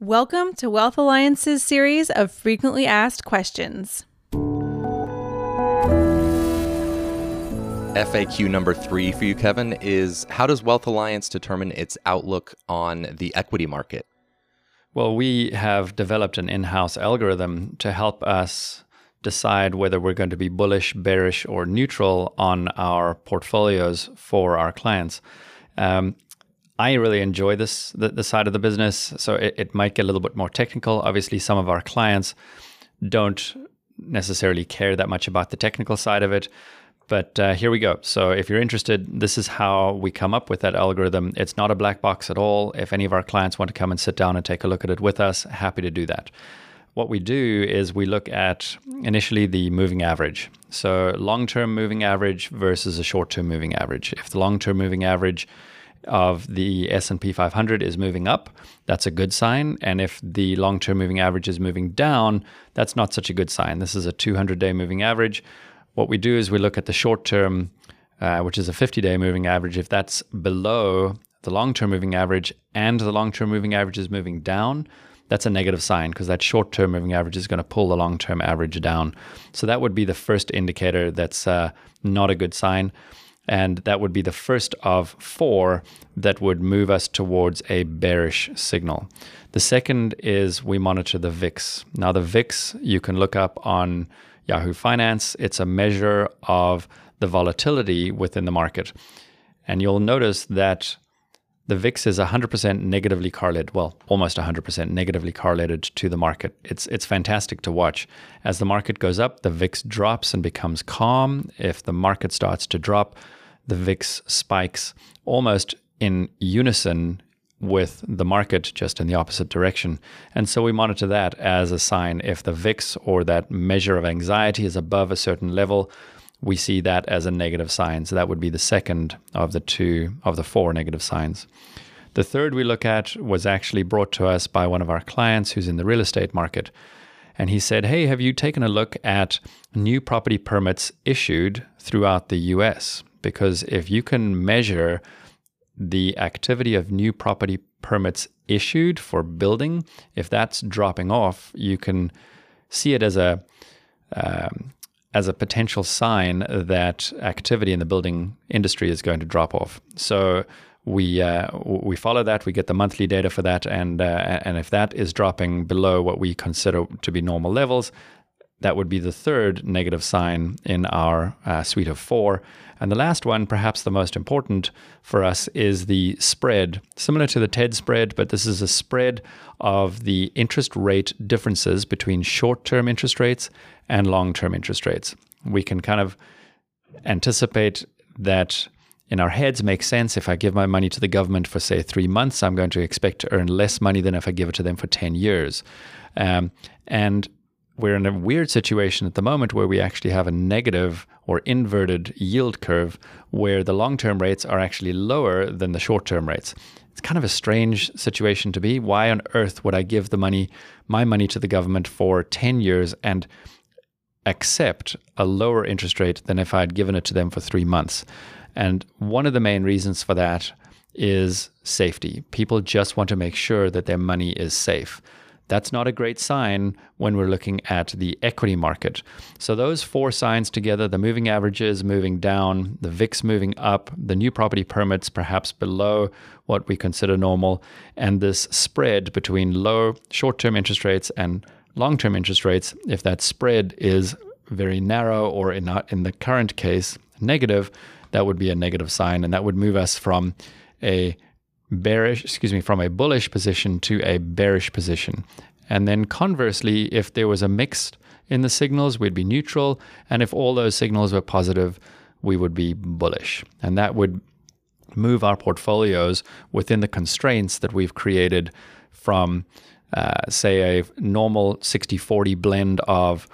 Welcome to Wealth Alliance's series of frequently asked questions. FAQ number three for you, Kevin, is how does Wealth Alliance determine its outlook on the equity market? Well, we have developed an in house algorithm to help us decide whether we're going to be bullish, bearish, or neutral on our portfolios for our clients. Um, I really enjoy this the, the, side of the business, so it, it might get a little bit more technical. Obviously, some of our clients don't necessarily care that much about the technical side of it. But uh, here we go. So, if you're interested, this is how we come up with that algorithm. It's not a black box at all. If any of our clients want to come and sit down and take a look at it with us, happy to do that. What we do is we look at initially the moving average. So, long term moving average versus a short term moving average. If the long term moving average of the S&P 500 is moving up, that's a good sign. And if the long-term moving average is moving down, that's not such a good sign. This is a 200-day moving average what we do is we look at the short term, uh, which is a 50 day moving average. If that's below the long term moving average and the long term moving average is moving down, that's a negative sign because that short term moving average is going to pull the long term average down. So that would be the first indicator that's uh, not a good sign. And that would be the first of four that would move us towards a bearish signal. The second is we monitor the VIX. Now, the VIX you can look up on Yahoo Finance. It's a measure of the volatility within the market. And you'll notice that the VIX is 100% negatively correlated, well, almost 100% negatively correlated to the market. It's it's fantastic to watch. As the market goes up, the VIX drops and becomes calm. If the market starts to drop, the VIX spikes almost in unison with the market just in the opposite direction. And so we monitor that as a sign. If the VIX or that measure of anxiety is above a certain level, we see that as a negative sign. So that would be the second of the two of the four negative signs. The third we look at was actually brought to us by one of our clients who's in the real estate market. And he said, Hey, have you taken a look at new property permits issued throughout the US? Because if you can measure the activity of new property permits issued for building, if that's dropping off, you can see it as a um, as a potential sign that activity in the building industry is going to drop off. So we uh, we follow that. We get the monthly data for that, and uh, and if that is dropping below what we consider to be normal levels, that would be the third negative sign in our uh, suite of four. And the last one, perhaps the most important for us, is the spread, similar to the TED spread, but this is a spread of the interest rate differences between short term interest rates and long term interest rates. We can kind of anticipate that in our heads makes sense. If I give my money to the government for, say, three months, I'm going to expect to earn less money than if I give it to them for 10 years. Um, and we're in a weird situation at the moment where we actually have a negative or inverted yield curve where the long term rates are actually lower than the short term rates. It's kind of a strange situation to be. Why on earth would I give the money, my money to the government for 10 years and accept a lower interest rate than if I had given it to them for three months? And one of the main reasons for that is safety. People just want to make sure that their money is safe. That's not a great sign when we're looking at the equity market. So, those four signs together the moving averages moving down, the VIX moving up, the new property permits perhaps below what we consider normal, and this spread between low short term interest rates and long term interest rates, if that spread is very narrow or in, in the current case negative, that would be a negative sign. And that would move us from a bearish, excuse me, from a bullish position to a bearish position. And then conversely, if there was a mix in the signals, we'd be neutral. And if all those signals were positive, we would be bullish. And that would move our portfolios within the constraints that we've created from, uh, say, a normal 60 40 blend of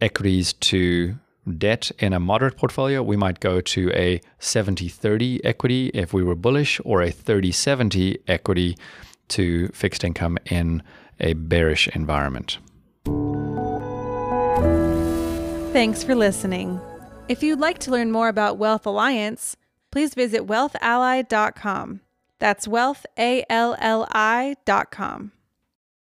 equities to debt in a moderate portfolio, we might go to a 70 30 equity if we were bullish, or a 30 70 equity to fixed income in a bearish environment. Thanks for listening. If you'd like to learn more about Wealth Alliance, please visit wealthally.com. That's wealthally.com.